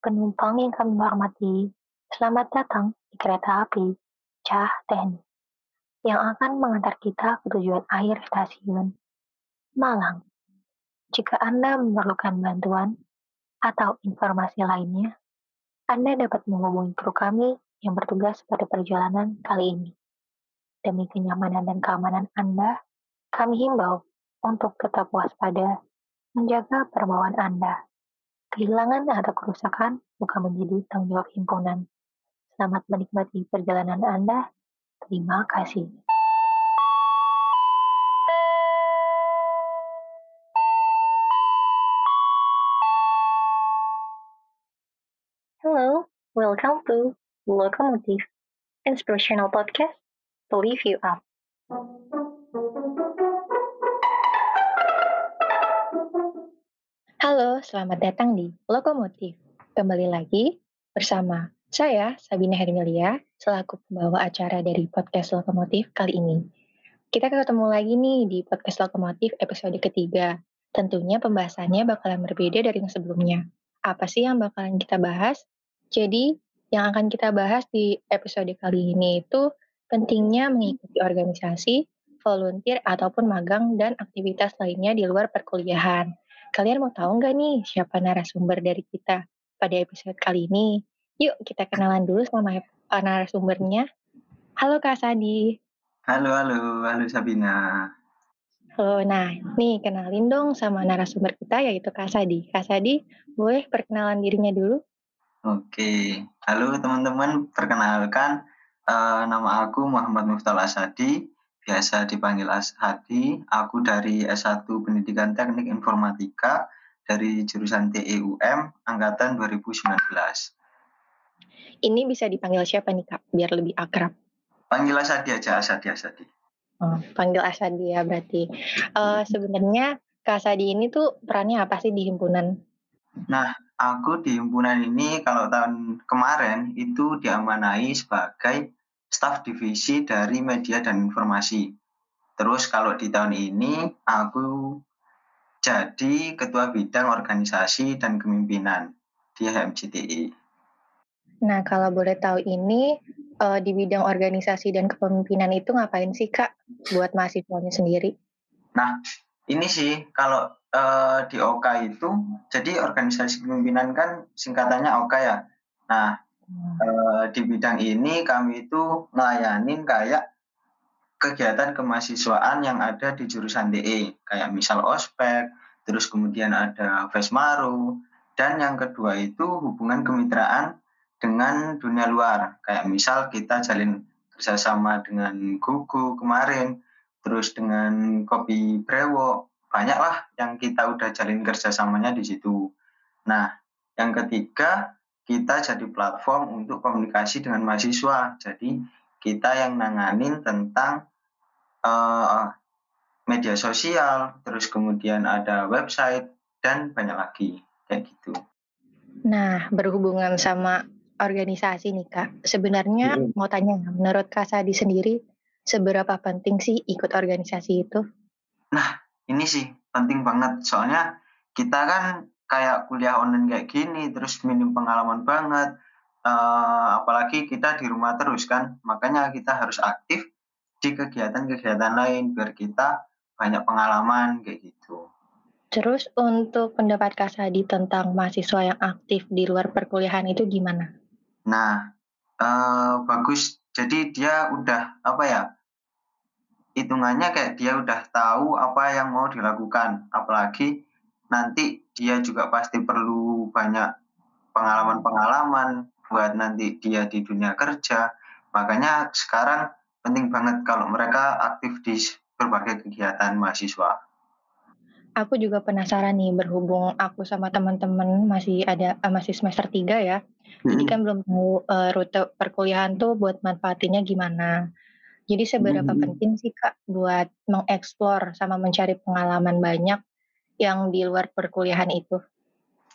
Penumpang yang kami hormati, selamat datang di kereta api Cah Teknik yang akan mengantar kita ke tujuan akhir stasiun Malang. Jika Anda memerlukan bantuan atau informasi lainnya, Anda dapat menghubungi kru kami yang bertugas pada perjalanan kali ini. Demi kenyamanan dan keamanan Anda, kami himbau untuk tetap waspada, menjaga perbawaan Anda. Kehilangan atau kerusakan bukan menjadi tanggung jawab himpunan. Selamat menikmati perjalanan Anda. Terima kasih. Hello, welcome to Locomotive Inspirational Podcast to lift you up. Halo, selamat datang di Lokomotif. Kembali lagi bersama saya, Sabina Hermilia, selaku pembawa acara dari podcast Lokomotif kali ini. Kita ketemu lagi nih di podcast Lokomotif episode ketiga. Tentunya pembahasannya bakalan berbeda dari yang sebelumnya. Apa sih yang bakalan kita bahas? Jadi, yang akan kita bahas di episode kali ini itu pentingnya mengikuti organisasi, volunteer, ataupun magang dan aktivitas lainnya di luar perkuliahan. Kalian mau tahu nggak nih siapa narasumber dari kita pada episode kali ini? Yuk kita kenalan dulu sama narasumbernya. Halo Kak Sadi. Halo, halo, halo Sabina. Halo, nah nih kenalin dong sama narasumber kita yaitu Kak Sadi. Kak Sadi, boleh perkenalan dirinya dulu? Oke, halo teman-teman, perkenalkan uh, nama aku Muhammad Muftal Asadi biasa dipanggil Hadi. Aku dari S1 Pendidikan Teknik Informatika dari jurusan TEUM angkatan 2019. Ini bisa dipanggil siapa nih Kak, biar lebih akrab? Panggil Asadi aja, Asadi Asadi. Oh, panggil Asadi ya berarti. Uh, sebenarnya Kak Asadi ini tuh perannya apa sih di himpunan? Nah, aku di himpunan ini kalau tahun kemarin itu diamanai sebagai staf divisi dari media dan informasi. Terus kalau di tahun ini aku jadi ketua bidang organisasi dan kepemimpinan di HMCTI. Nah, kalau boleh tahu ini uh, di bidang organisasi dan kepemimpinan itu ngapain sih Kak buat mahasiswanya sendiri? Nah, ini sih kalau uh, di OK itu jadi organisasi kepemimpinan kan singkatannya OK ya. Nah, uh, di bidang ini kami itu ngelayanin kayak kegiatan kemahasiswaan yang ada di jurusan DE kayak misal ospek terus kemudian ada Vesmaru dan yang kedua itu hubungan kemitraan dengan dunia luar. Kayak misal kita jalin kerjasama dengan Gugu kemarin terus dengan Kopi Brewo banyaklah yang kita udah jalin kerjasamanya di situ. Nah yang ketiga kita jadi platform untuk komunikasi dengan mahasiswa. Jadi kita yang nanganin tentang uh, media sosial, terus kemudian ada website dan banyak lagi kayak gitu. Nah, berhubungan sama organisasi nih Kak, sebenarnya hmm. mau tanya, menurut Kak Sadi sendiri, seberapa penting sih ikut organisasi itu? Nah, ini sih penting banget, soalnya kita kan kayak kuliah online kayak gini terus minim pengalaman banget uh, apalagi kita di rumah terus kan makanya kita harus aktif di kegiatan-kegiatan lain biar kita banyak pengalaman kayak gitu. Terus untuk pendapat Kak Sadi tentang mahasiswa yang aktif di luar perkuliahan itu gimana? Nah, uh, bagus. Jadi dia udah apa ya? Hitungannya kayak dia udah tahu apa yang mau dilakukan. Apalagi nanti dia juga pasti perlu banyak pengalaman-pengalaman buat nanti dia di dunia kerja. Makanya sekarang penting banget kalau mereka aktif di berbagai kegiatan mahasiswa. Aku juga penasaran nih berhubung aku sama teman-teman masih ada uh, masih semester 3 ya. Hmm. Jadi kan belum tahu uh, rute perkuliahan tuh buat manfaatinnya gimana. Jadi seberapa hmm. penting sih Kak buat mengeksplor sama mencari pengalaman banyak yang di luar perkuliahan itu?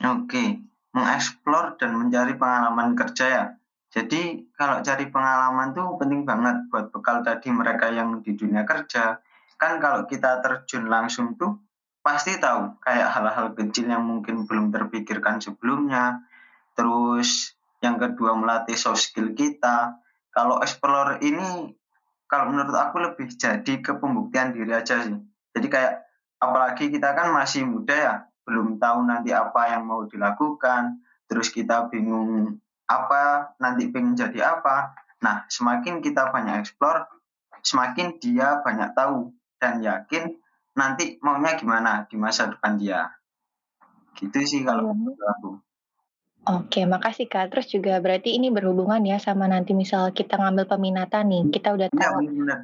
Oke, mengeksplor dan mencari pengalaman kerja ya. Jadi kalau cari pengalaman tuh penting banget buat bekal tadi mereka yang di dunia kerja. Kan kalau kita terjun langsung tuh pasti tahu kayak hal-hal kecil yang mungkin belum terpikirkan sebelumnya. terus yang kedua melatih soft skill kita. Kalau explore ini kalau menurut aku lebih jadi ke pembuktian diri aja sih. Jadi kayak apalagi kita kan masih muda ya, belum tahu nanti apa yang mau dilakukan, terus kita bingung apa nanti pengen jadi apa. Nah, semakin kita banyak explore, semakin dia banyak tahu dan yakin nanti maunya gimana di masa depan dia. Gitu sih kalau menurut aku. Oke, makasih Kak. Terus juga berarti ini berhubungan ya sama nanti misal kita ngambil peminatan nih, kita udah iya, tahu ya,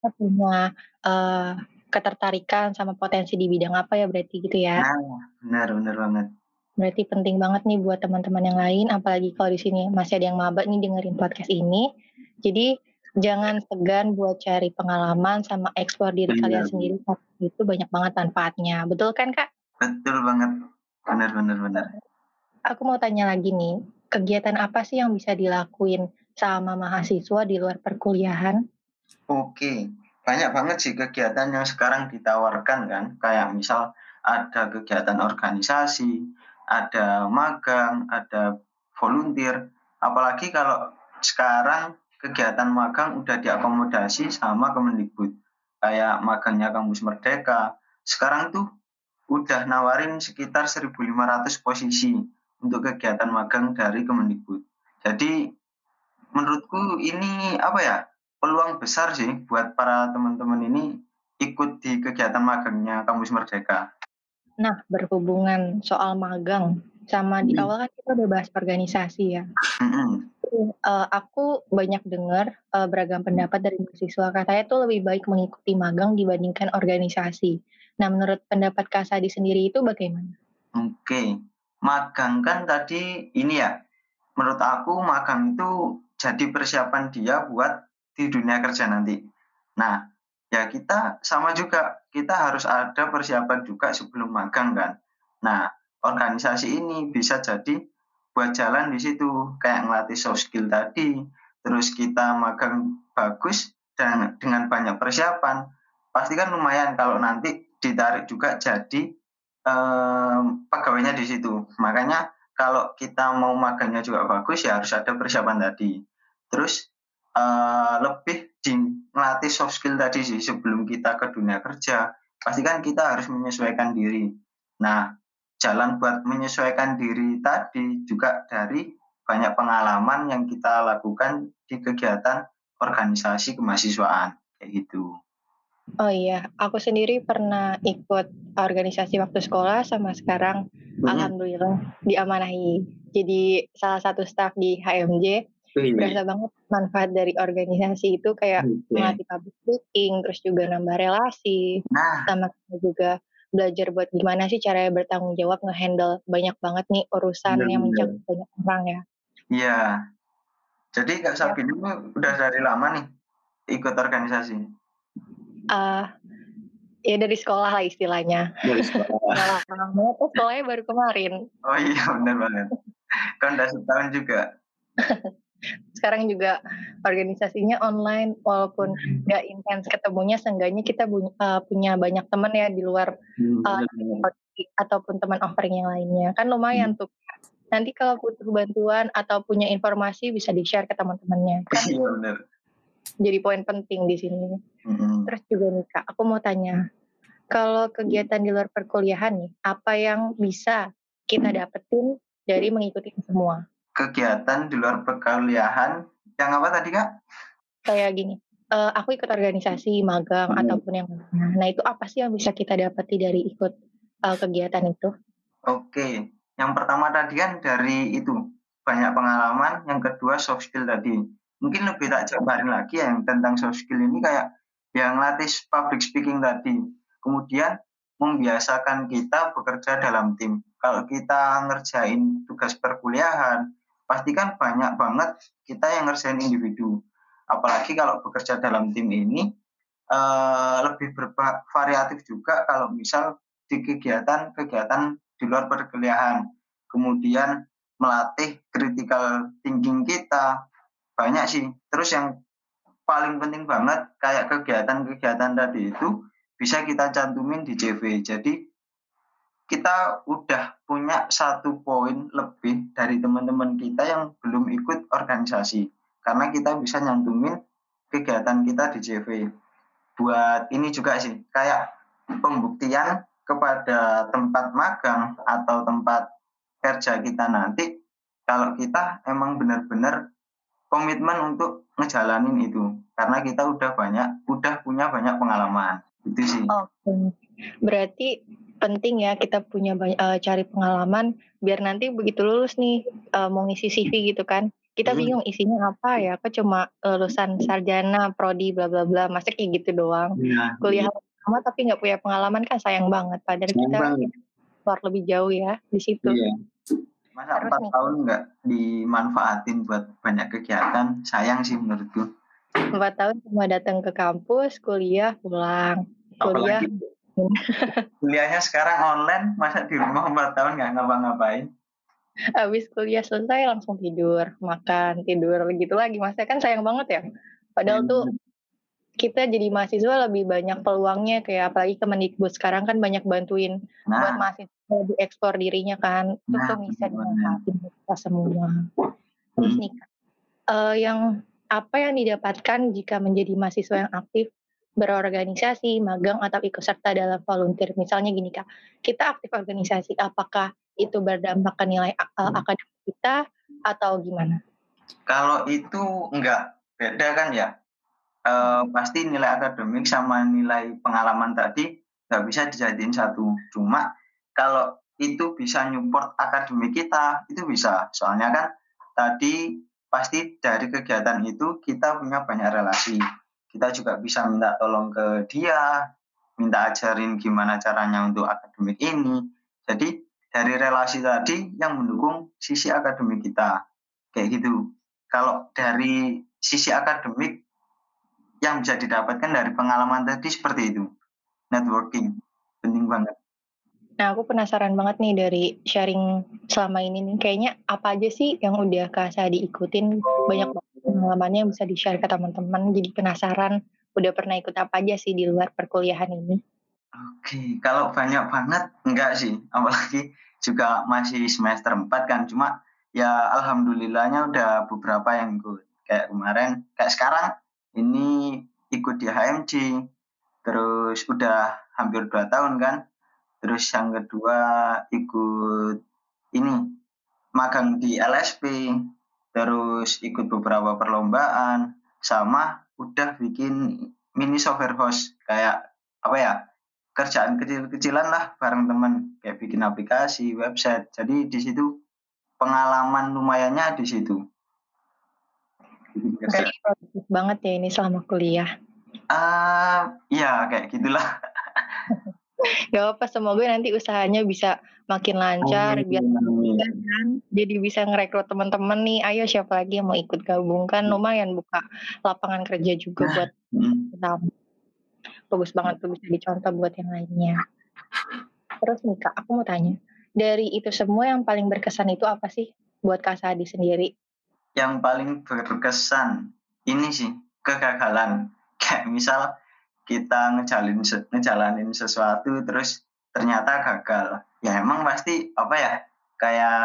kita punya uh, ketertarikan sama potensi di bidang apa ya berarti gitu ya. Nah, benar benar banget. Berarti penting banget nih buat teman-teman yang lain, apalagi kalau di sini masih ada yang maba nih dengerin podcast ini. Jadi jangan segan buat cari pengalaman sama ekspor diri benar. kalian sendiri. Itu banyak banget manfaatnya. Betul kan Kak? Betul banget. Benar benar benar aku mau tanya lagi nih, kegiatan apa sih yang bisa dilakuin sama mahasiswa di luar perkuliahan? Oke, banyak banget sih kegiatan yang sekarang ditawarkan kan, kayak misal ada kegiatan organisasi, ada magang, ada volunteer, apalagi kalau sekarang kegiatan magang udah diakomodasi sama Kemendikbud, kayak magangnya Kampus Merdeka, sekarang tuh udah nawarin sekitar 1.500 posisi untuk kegiatan magang dari Kemendikbud. Jadi menurutku ini apa ya peluang besar sih buat para teman-teman ini ikut di kegiatan magangnya Kampus Merdeka. Nah, berhubungan soal magang, sama di hmm. awal kan kita udah bahas organisasi ya. Uh, aku banyak dengar uh, beragam pendapat dari mahasiswa katanya itu lebih baik mengikuti magang dibandingkan organisasi. Nah, menurut pendapat Kak Sadi sendiri itu bagaimana? Oke, okay magang kan tadi ini ya, menurut aku magang itu jadi persiapan dia buat di dunia kerja nanti. Nah, ya kita sama juga, kita harus ada persiapan juga sebelum magang kan. Nah, organisasi ini bisa jadi buat jalan di situ, kayak ngelatih soft skill tadi, terus kita magang bagus dan dengan banyak persiapan, pasti kan lumayan kalau nanti ditarik juga jadi um, pegawainya di situ. Makanya kalau kita mau magangnya juga bagus ya harus ada persiapan tadi. Terus uh, lebih melatih soft skill tadi sih sebelum kita ke dunia kerja. Pastikan kita harus menyesuaikan diri. Nah, jalan buat menyesuaikan diri tadi juga dari banyak pengalaman yang kita lakukan di kegiatan organisasi kemahasiswaan kayak gitu. Oh iya, aku sendiri pernah ikut organisasi waktu sekolah sama sekarang hmm. alhamdulillah diamanahi. Jadi salah satu staff di HMJ hmm. berasa banget manfaat dari organisasi itu kayak hmm. melatih public speaking, terus juga nambah relasi, nah. sama juga belajar buat gimana sih cara bertanggung jawab ngehandle banyak banget nih urusan Bener. yang mencakup banyak orang ya. Iya. Jadi Kak Sabine ya. udah dari lama nih ikut organisasi uh, ya dari sekolah lah istilahnya. Dari sekolah. nah, sekolahnya baru kemarin. Oh iya benar banget. Kan udah setahun juga. Sekarang juga organisasinya online walaupun nggak intens ketemunya, seenggaknya kita punya, uh, punya banyak teman ya di luar hmm, uh, ataupun teman offering yang lainnya. Kan lumayan hmm. tuh. Nanti kalau butuh bantuan atau punya informasi bisa di-share ke teman-temannya. Kan? Iya jadi poin penting di sini. Mm-hmm. Terus juga nih kak, aku mau tanya, kalau kegiatan di luar perkuliahan nih, apa yang bisa kita dapetin dari mengikuti semua? Kegiatan di luar perkuliahan, yang apa tadi kak? Kayak gini, uh, aku ikut organisasi magang hmm. ataupun yang nah itu apa sih yang bisa kita dapati dari ikut uh, kegiatan itu? Oke, yang pertama tadi kan dari itu banyak pengalaman, yang kedua soft skill tadi mungkin lebih tak jabarin lagi yang tentang soft skill ini kayak yang latih public speaking tadi. Kemudian membiasakan kita bekerja dalam tim. Kalau kita ngerjain tugas perkuliahan, pasti kan banyak banget kita yang ngerjain individu. Apalagi kalau bekerja dalam tim ini uh, lebih bervariatif juga kalau misal di kegiatan-kegiatan di luar perkuliahan. Kemudian melatih critical thinking kita, banyak sih terus yang paling penting banget kayak kegiatan-kegiatan tadi itu bisa kita cantumin di CV jadi kita udah punya satu poin lebih dari teman-teman kita yang belum ikut organisasi karena kita bisa nyantumin kegiatan kita di JV buat ini juga sih kayak pembuktian kepada tempat magang atau tempat kerja kita nanti kalau kita emang benar-benar komitmen untuk ngejalanin itu karena kita udah banyak udah punya banyak pengalaman itu sih. Oke. Berarti penting ya kita punya banyak, uh, cari pengalaman biar nanti begitu lulus nih uh, mau ngisi CV gitu kan. Kita hmm. bingung isinya apa ya kok cuma lulusan sarjana prodi bla bla bla masa kayak gitu doang. Ya, kuliah sama tapi nggak punya pengalaman kan sayang banget padahal sayang kita keluar lebih jauh ya di situ. Iya. masa empat tahun nggak dimanfaatin buat banyak kegiatan? Sayang sih menurutku. Empat tahun cuma datang ke kampus kuliah pulang. Kuliah Apalagi Kuliahnya sekarang online, masa di rumah empat tahun nggak ngapa-ngapain? Habis kuliah selesai langsung tidur, makan, tidur gitu lagi. Masa kan sayang banget ya. Padahal hmm. tuh kita jadi mahasiswa lebih banyak peluangnya kayak apalagi Kemendikbud sekarang kan banyak bantuin nah. buat mahasiswa lebih ekspor dirinya kan. Itu nah, tuh bisa dimanfaatin kita semua. Terus hmm. nih, uh, yang apa yang didapatkan jika menjadi mahasiswa yang aktif berorganisasi, magang atau ikut serta dalam volunteer. Misalnya gini Kak, kita aktif organisasi, apakah itu berdampak ke nilai uh, akademik kita atau gimana? Kalau itu enggak, beda kan ya. E, pasti nilai akademik sama nilai pengalaman tadi nggak bisa dijadiin satu. Cuma kalau itu bisa nyupport akademik kita, itu bisa. Soalnya kan tadi pasti dari kegiatan itu kita punya banyak relasi kita juga bisa minta tolong ke dia, minta ajarin gimana caranya untuk akademik ini. Jadi dari relasi tadi yang mendukung sisi akademik kita. Kayak gitu. Kalau dari sisi akademik yang bisa didapatkan dari pengalaman tadi seperti itu. Networking. Penting banget. Nah, aku penasaran banget nih dari sharing selama ini nih. Kayaknya apa aja sih yang udah Kak Sa diikutin? Banyak banget pengalamannya yang bisa di-share ke teman-teman. Jadi penasaran udah pernah ikut apa aja sih di luar perkuliahan ini? Oke, kalau banyak banget enggak sih. Apalagi juga masih semester 4 kan. Cuma ya alhamdulillahnya udah beberapa yang ikut. Kayak kemarin, kayak sekarang ini ikut di HMC. Terus udah hampir 2 tahun kan terus yang kedua ikut ini magang di LSP terus ikut beberapa perlombaan sama udah bikin mini software host kayak apa ya kerjaan kecil-kecilan lah bareng teman kayak bikin aplikasi website. Jadi di situ pengalaman lumayannya di situ. Produktif banget ya ini selama kuliah. Ah uh, ya kayak gitulah Gak apa semoga nanti usahanya bisa makin lancar biar kan jadi bisa ngerekrut teman-teman nih. Ayo siapa lagi yang mau ikut gabung kan lumayan buka lapangan kerja juga nah, buat. Hmm. Bagus banget tuh bisa dicontoh buat yang lainnya. Terus nih Kak, aku mau tanya. Dari itu semua yang paling berkesan itu apa sih buat Kak Sadi sendiri? Yang paling berkesan ini sih kegagalan. Kayak misal kita ngejalin ngejalanin sesuatu terus ternyata gagal. Ya emang pasti apa ya kayak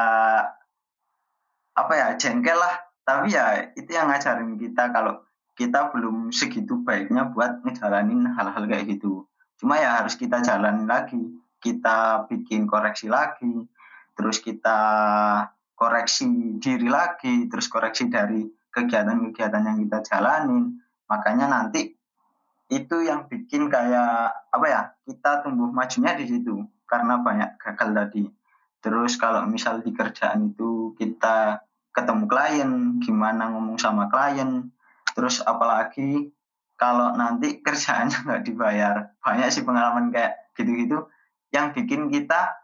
apa ya jengkel lah. Tapi ya itu yang ngajarin kita kalau kita belum segitu baiknya buat ngejalanin hal-hal kayak gitu. Cuma ya harus kita jalanin lagi kita bikin koreksi lagi terus kita koreksi diri lagi terus koreksi dari kegiatan-kegiatan yang kita jalanin. Makanya nanti itu yang bikin kayak apa ya kita tumbuh majunya di situ karena banyak gagal tadi. Terus kalau misal di kerjaan itu kita ketemu klien gimana ngomong sama klien terus apalagi kalau nanti kerjaannya nggak dibayar. Banyak sih pengalaman kayak gitu-gitu yang bikin kita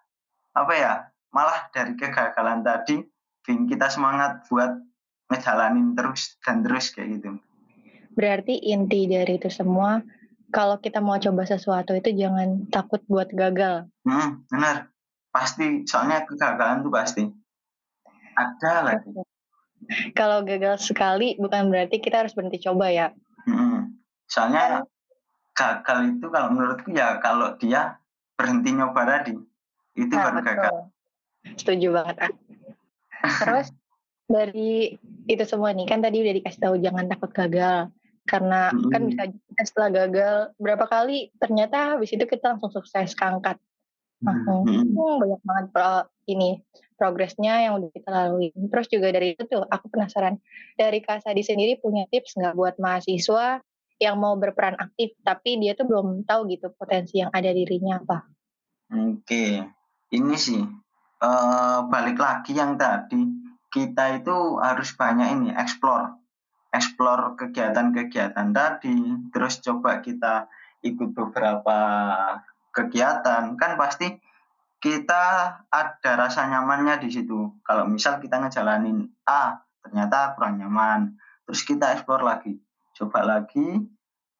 apa ya malah dari kegagalan tadi bikin kita semangat buat ngejalanin terus dan terus kayak gitu Berarti inti dari itu semua, kalau kita mau coba sesuatu itu jangan takut buat gagal. Hmm, benar. Pasti, soalnya kegagalan itu pasti. Ada lagi. Kalau gagal sekali bukan berarti kita harus berhenti coba ya. Hmm, soalnya gagal itu kalau menurutku ya kalau dia berhenti nyoba tadi itu nah, baru gagal. Setuju banget ah. Terus dari itu semua nih kan tadi udah dikasih tahu jangan takut gagal karena mm-hmm. kan bisa setelah gagal. Berapa kali ternyata habis itu kita langsung sukses kangkat. Langsung mm-hmm. banyak banget pro, ini progresnya yang udah kita lalui terus juga dari itu tuh aku penasaran dari Kak Sadi sendiri punya tips nggak buat mahasiswa yang mau berperan aktif tapi dia tuh belum tahu gitu potensi yang ada dirinya apa? Oke ini sih uh, balik lagi yang tadi kita itu harus banyak ini explore explore kegiatan-kegiatan tadi terus coba kita ikut beberapa kegiatan kan pasti kita ada rasa nyamannya di situ. Kalau misal kita ngejalanin A ternyata kurang nyaman terus kita explore lagi. Coba lagi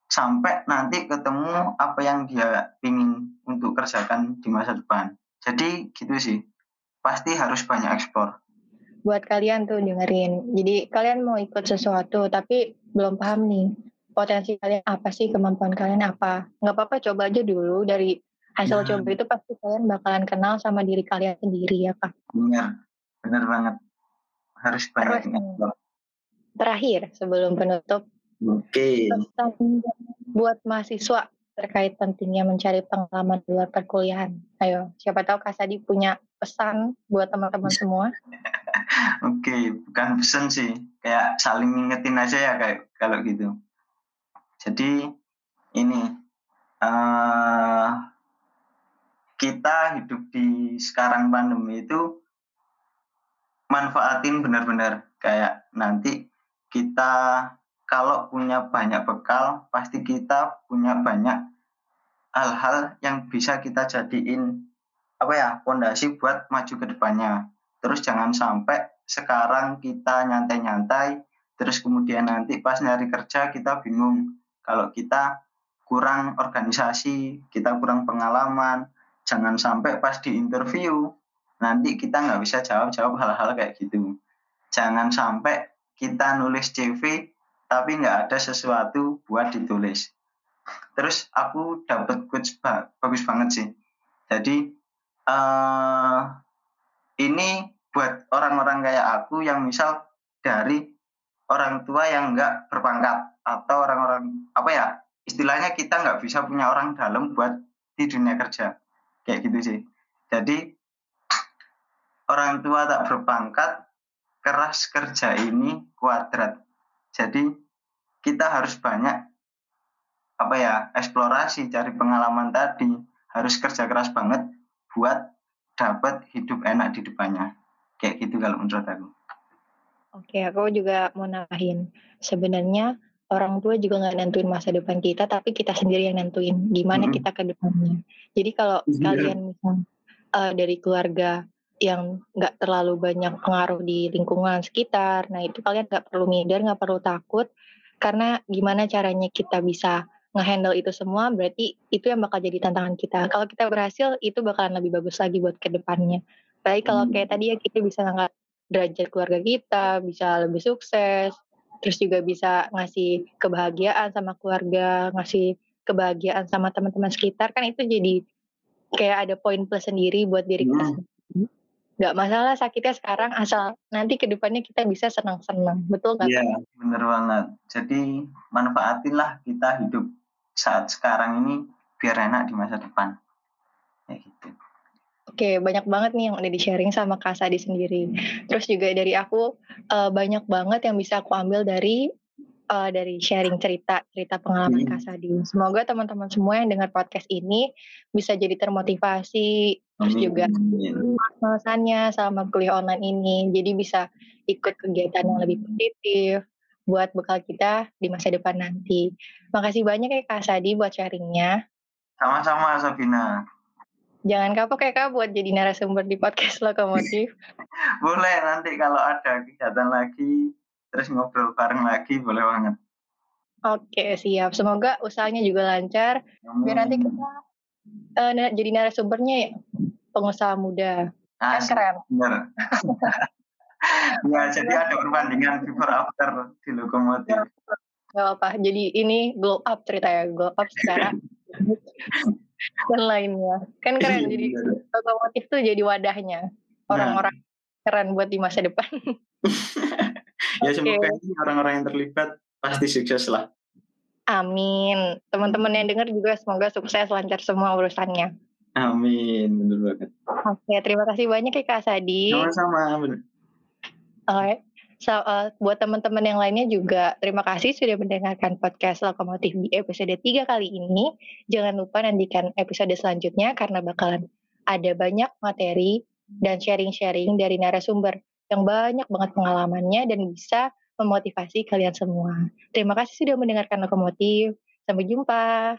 sampai nanti ketemu apa yang dia ingin untuk kerjakan di masa depan. Jadi gitu sih pasti harus banyak explore buat kalian tuh dengerin. Jadi kalian mau ikut sesuatu tapi belum paham nih potensi kalian apa sih, kemampuan kalian apa. Nggak apa-apa coba aja dulu dari hasil nah. coba itu pasti kalian bakalan kenal sama diri kalian sendiri ya Kak. Benar, benar banget. Harus banyak Terus, Terakhir sebelum penutup. Oke. Okay. Buat mahasiswa terkait pentingnya mencari pengalaman di luar perkuliahan. Ayo, siapa tahu Kak Sadi punya pesan buat teman-teman semua. Oke, okay, bukan pesan sih, kayak saling ngingetin aja ya kayak kalau gitu. Jadi ini uh, kita hidup di sekarang pandemi itu manfaatin benar-benar kayak nanti kita kalau punya banyak bekal, pasti kita punya banyak hal-hal yang bisa kita jadiin apa ya pondasi buat maju ke depannya. Terus jangan sampai sekarang kita nyantai-nyantai, terus kemudian nanti pas nyari kerja kita bingung kalau kita kurang organisasi, kita kurang pengalaman, jangan sampai pas di interview nanti kita nggak bisa jawab-jawab hal-hal kayak gitu. Jangan sampai kita nulis CV tapi nggak ada sesuatu buat ditulis. Terus aku dapat quotes ba bagus banget sih. Jadi uh, ini buat orang-orang kayak aku yang misal dari orang tua yang nggak berpangkat atau orang-orang apa ya istilahnya kita nggak bisa punya orang dalam buat di dunia kerja. Kayak gitu sih. Jadi orang tua tak berpangkat keras kerja ini kuadrat. Jadi kita harus banyak apa ya eksplorasi cari pengalaman tadi. Harus kerja keras banget buat dapat hidup enak di depannya kayak gitu kalau menurut aku. Oke, aku juga mau nambahin. Sebenarnya orang tua juga nggak nentuin masa depan kita, tapi kita sendiri yang nentuin gimana mm -hmm. kita ke depannya. Jadi kalau yeah. kalian misal uh, dari keluarga yang nggak terlalu banyak pengaruh di lingkungan sekitar. Nah itu kalian nggak perlu minder, nggak perlu takut, karena gimana caranya kita bisa ngehandle itu semua, berarti itu yang bakal jadi tantangan kita. Kalau kita berhasil, itu bakalan lebih bagus lagi buat ke depannya. Baik kalau hmm. kayak tadi ya kita bisa ngangkat derajat keluarga kita, bisa lebih sukses, terus juga bisa ngasih kebahagiaan sama keluarga, ngasih kebahagiaan sama teman-teman sekitar, kan itu jadi kayak ada poin plus sendiri buat diri kita hmm nggak masalah sakitnya sekarang asal nanti ke depannya kita bisa senang-senang betul nggak? Iya bener banget jadi manfaatinlah kita hidup saat sekarang ini biar enak di masa depan ya gitu. Oke, banyak banget nih yang udah di-sharing sama Kak Sadi sendiri. Terus juga dari aku uh, banyak banget yang bisa aku ambil dari uh, dari sharing cerita cerita pengalaman hmm. Kak Sadi. Semoga teman-teman semua yang dengar podcast ini bisa jadi termotivasi terus juga alasannya sama kuliah online ini. Jadi bisa ikut kegiatan yang lebih positif buat bekal kita di masa depan nanti. Makasih banyak ya Kak Sadi buat sharingnya. Sama-sama Sabina. Jangan kapok ya Kak buat jadi narasumber di podcast Lokomotif. Boleh nanti kalau ada kegiatan lagi terus ngobrol bareng lagi boleh banget. Oke siap. Semoga usahanya juga lancar. Hmm. Biar nanti kita uh, jadi narasumbernya ya pengusaha muda. Ah, kan keren. Bener. ya jadi ada perbandingan before after di lokomotif. Gak apa. Jadi ini glow up cerita ya, glow up secara dan lainnya. Kan keren jadi otomotif tuh jadi wadahnya orang-orang nah. keren buat di masa depan. ya okay. semoga orang-orang yang terlibat pasti sukses lah. Amin. Teman-teman yang dengar juga semoga sukses lancar semua urusannya. Amin, benar banget. Oke, terima kasih banyak ya Kak Sadi. Sama-sama, benar. Oke. So, uh, buat teman-teman yang lainnya juga terima kasih sudah mendengarkan podcast Lokomotif di episode 3 kali ini. Jangan lupa nantikan episode selanjutnya karena bakalan ada banyak materi dan sharing-sharing dari narasumber yang banyak banget pengalamannya dan bisa memotivasi kalian semua. Terima kasih sudah mendengarkan Lokomotif. Sampai jumpa.